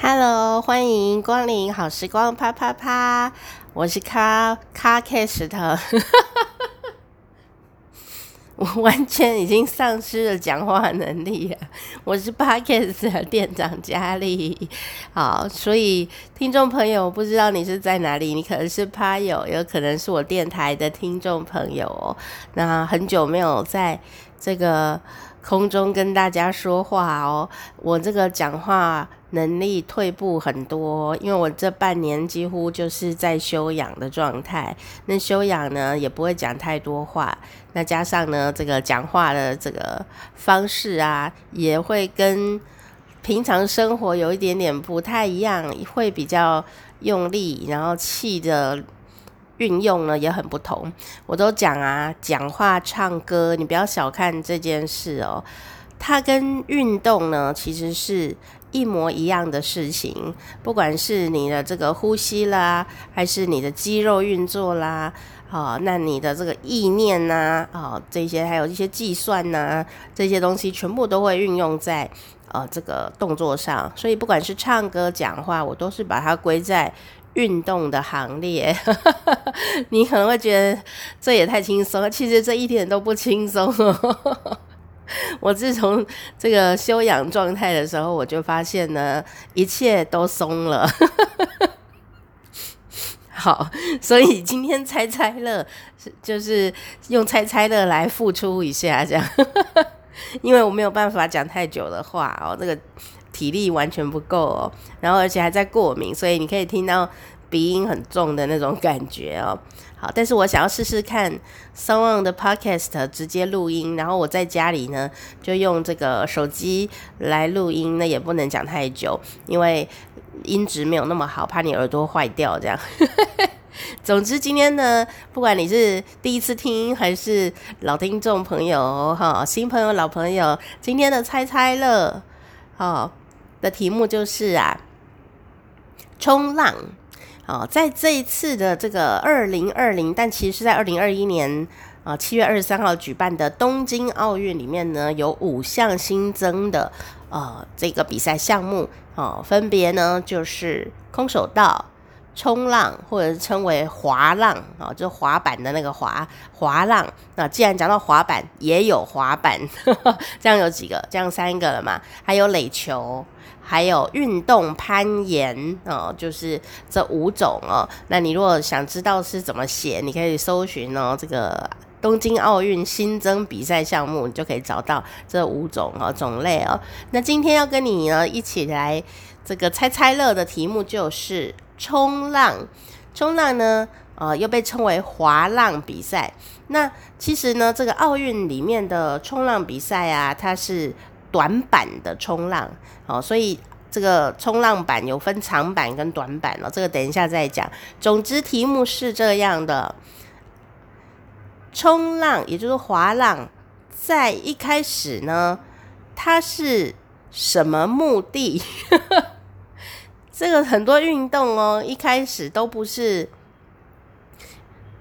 Hello，欢迎光临好时光啪啪啪，我是卡卡 cast，我完全已经丧失了讲话能力。我是 Podcast 的店长佳丽，好，所以听众朋友不知道你是在哪里，你可能是趴友，有可能是我电台的听众朋友哦。那很久没有在这个空中跟大家说话哦，我这个讲话。能力退步很多，因为我这半年几乎就是在休养的状态。那休养呢，也不会讲太多话。那加上呢，这个讲话的这个方式啊，也会跟平常生活有一点点不太一样，会比较用力，然后气的运用呢也很不同。我都讲啊，讲话、唱歌，你不要小看这件事哦。它跟运动呢，其实是。一模一样的事情，不管是你的这个呼吸啦，还是你的肌肉运作啦，好、哦，那你的这个意念呐，啊、哦，这些还有一些计算呐，这些东西全部都会运用在呃这个动作上。所以不管是唱歌、讲话，我都是把它归在运动的行列。你可能会觉得这也太轻松，其实这一点都不轻松哦。我自从这个休养状态的时候，我就发现呢，一切都松了。好，所以今天猜猜乐就是用猜猜乐来付出一下，这样，因为我没有办法讲太久的话哦，这个体力完全不够哦，然后而且还在过敏，所以你可以听到鼻音很重的那种感觉哦。好，但是我想要试试看 SoundOn 的 Podcast 直接录音，然后我在家里呢就用这个手机来录音，那也不能讲太久，因为音质没有那么好，怕你耳朵坏掉这样。总之今天呢，不管你是第一次听还是老听众朋友哈，新朋友老朋友，今天的猜猜乐，哦，的题目就是啊，冲浪。啊，在这一次的这个二零二零，但其实是在二零二一年啊七月二十三号举办的东京奥运里面呢，有五项新增的呃这个比赛项目啊，分别呢就是空手道、冲浪，或者称为滑浪啊、哦，就滑板的那个滑滑浪。那既然讲到滑板，也有滑板，呵 呵这样有几个？这样三个了嘛？还有垒球。还有运动攀岩哦，就是这五种哦。那你如果想知道是怎么写，你可以搜寻哦，这个东京奥运新增比赛项目，你就可以找到这五种哦种类哦。那今天要跟你呢一起来这个猜猜乐的题目就是冲浪。冲浪呢，呃，又被称为滑浪比赛。那其实呢，这个奥运里面的冲浪比赛啊，它是。短板的冲浪，哦，所以这个冲浪板有分长板跟短板哦，这个等一下再讲。总之题目是这样的：冲浪，也就是滑浪，在一开始呢，它是什么目的？这个很多运动哦，一开始都不是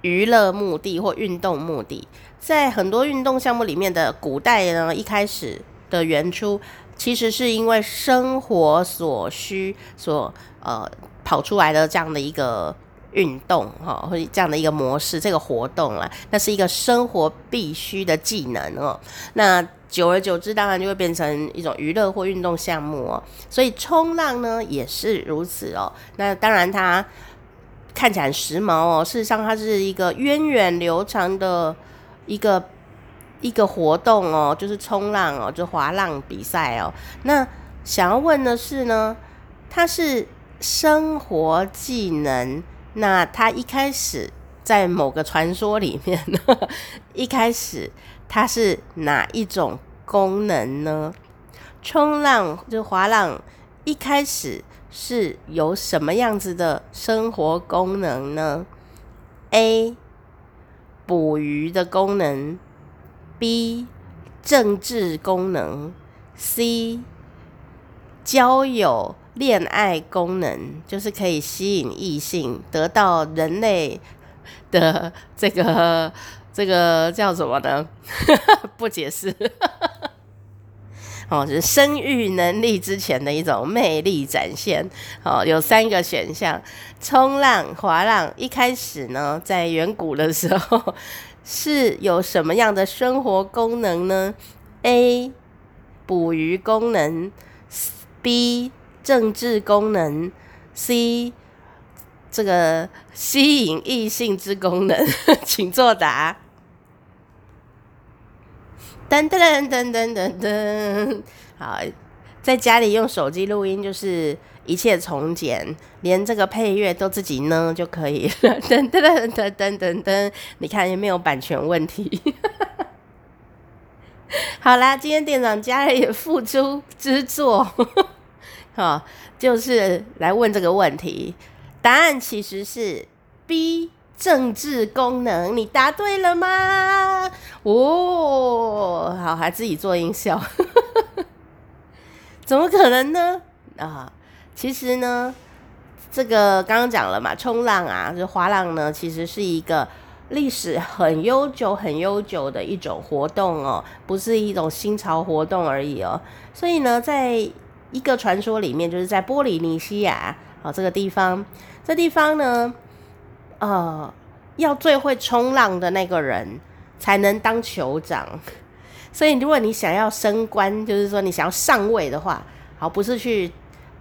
娱乐目的或运动目的，在很多运动项目里面的古代呢，一开始。的原初其实是因为生活所需所呃跑出来的这样的一个运动哈，或者这样的一个模式，这个活动啊，那是一个生活必须的技能哦。那久而久之，当然就会变成一种娱乐或运动项目哦。所以冲浪呢也是如此哦。那当然它看起来很时髦哦，事实上它是一个源远流长的一个。一个活动哦，就是冲浪哦，就滑浪比赛哦。那想要问的是呢，它是生活技能，那它一开始在某个传说里面呢，一开始它是哪一种功能呢？冲浪就滑浪，一开始是有什么样子的生活功能呢？A. 捕鱼的功能。B 政治功能，C 交友恋爱功能，就是可以吸引异性，得到人类的这个 这个叫什么呢？不解释。哦，就是生育能力之前的一种魅力展现。哦，有三个选项：冲浪、滑浪。一开始呢，在远古的时候是有什么样的生活功能呢？A. 捕鱼功能；B. 政治功能；C. 这个吸引异性之功能。请作答。噔噔噔噔噔噔，好，在家里用手机录音就是一切从简，连这个配乐都自己呢就可以了。噔 噔噔噔噔噔噔，你看有没有版权问题？好啦，今天店长家里也付出之作，好，就是来问这个问题，答案其实是 B。政治功能，你答对了吗？哦，好，还自己做音效，怎么可能呢？啊，其实呢，这个刚刚讲了嘛，冲浪啊，就滑浪呢，其实是一个历史很悠久、很悠久的一种活动哦，不是一种新潮活动而已哦。所以呢，在一个传说里面，就是在波利尼西亚啊这个地方，这地方呢。呃，要最会冲浪的那个人才能当酋长。所以，如果你想要升官，就是说你想要上位的话，好，不是去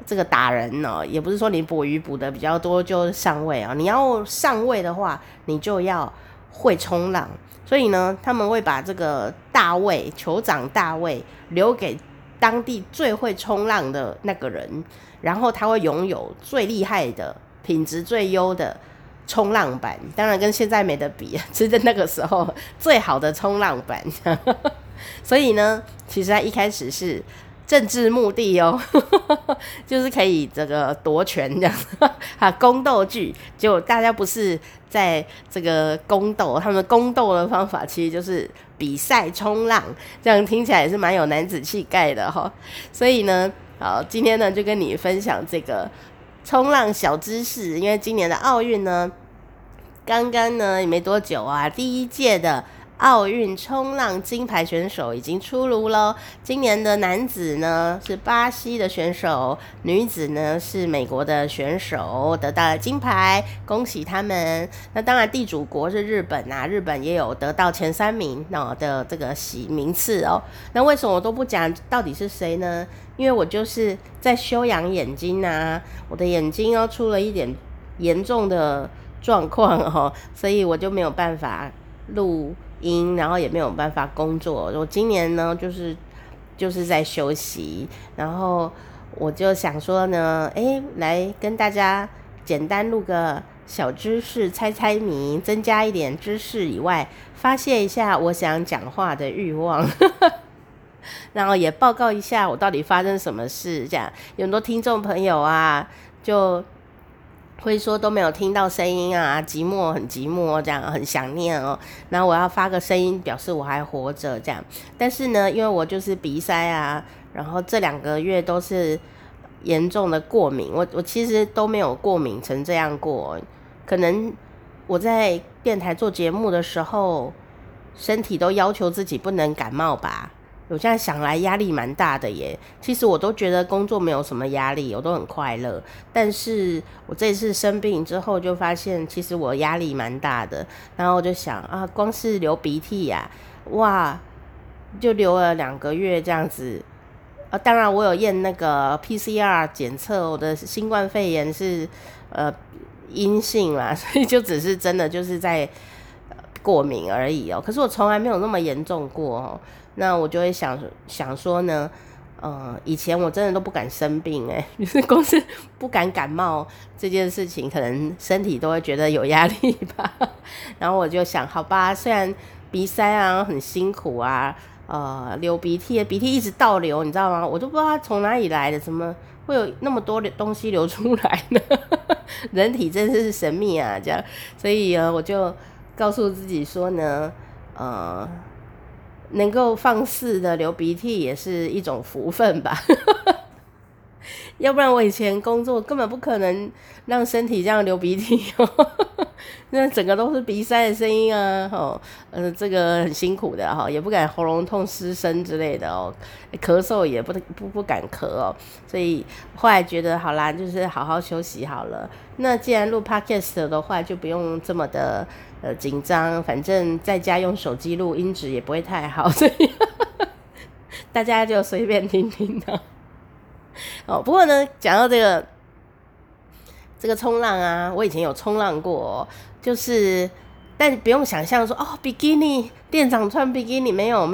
这个打人哦，也不是说你捕鱼捕的比较多就上位啊。你要上位的话，你就要会冲浪。所以呢，他们会把这个大位酋长大位留给当地最会冲浪的那个人，然后他会拥有最厉害的品质最优的。冲浪板当然跟现在没得比，其实那个时候最好的冲浪板。所以呢，其实他一开始是政治目的哦，就是可以这个夺权这样啊，宫斗剧。结果大家不是在这个宫斗，他们宫斗的方法其实就是比赛冲浪，这样听起来也是蛮有男子气概的哈。所以呢，好，今天呢就跟你分享这个冲浪小知识，因为今年的奥运呢。刚刚呢也没多久啊，第一届的奥运冲浪金牌选手已经出炉喽。今年的男子呢是巴西的选手，女子呢是美国的选手，得到了金牌，恭喜他们。那当然地主国是日本啊，日本也有得到前三名哦的这个喜名次哦。那为什么我都不讲到底是谁呢？因为我就是在休养眼睛啊，我的眼睛哦出了一点严重的。状况哦，所以我就没有办法录音，然后也没有办法工作。我今年呢，就是就是在休息，然后我就想说呢，诶，来跟大家简单录个小知识，猜猜谜，增加一点知识以外，发泄一下我想讲话的欲望，然后也报告一下我到底发生什么事。这样有很多听众朋友啊，就。会说都没有听到声音啊，寂寞很寂寞，这样很想念哦。然后我要发个声音表示我还活着，这样。但是呢，因为我就是鼻塞啊，然后这两个月都是严重的过敏。我我其实都没有过敏成这样过，可能我在电台做节目的时候，身体都要求自己不能感冒吧。我现在想来压力蛮大的耶，其实我都觉得工作没有什么压力，我都很快乐。但是我这次生病之后，就发现其实我压力蛮大的。然后我就想啊，光是流鼻涕呀，哇，就流了两个月这样子。啊，当然我有验那个 PCR 检测，我的新冠肺炎是呃阴性啦，所以就只是真的就是在过敏而已哦。可是我从来没有那么严重过哦。那我就会想想说呢，呃，以前我真的都不敢生病，欸，诶，就是光是不敢感冒这件事情，可能身体都会觉得有压力吧。然后我就想，好吧，虽然鼻塞啊很辛苦啊，呃，流鼻涕，鼻涕一直倒流，你知道吗？我都不知道它从哪里来的，怎么会有那么多的东西流出来呢？人体真是神秘啊，这样，所以呃，我就告诉自己说呢，呃。能够放肆的流鼻涕也是一种福分吧，要不然我以前工作根本不可能让身体这样流鼻涕哦。那整个都是鼻塞的声音啊，吼，呃，这个很辛苦的哈，也不敢喉咙痛失声之类的哦，咳嗽也不不不敢咳哦，所以后来觉得好啦，就是好好休息好了。那既然录 podcast 的话，就不用这么的呃紧张，反正在家用手机录音质也不会太好，所以大家就随便听听的。哦，不过呢，讲到这个。这个冲浪啊，我以前有冲浪过，就是，但不用想象说哦，比基尼店长穿比基尼没有没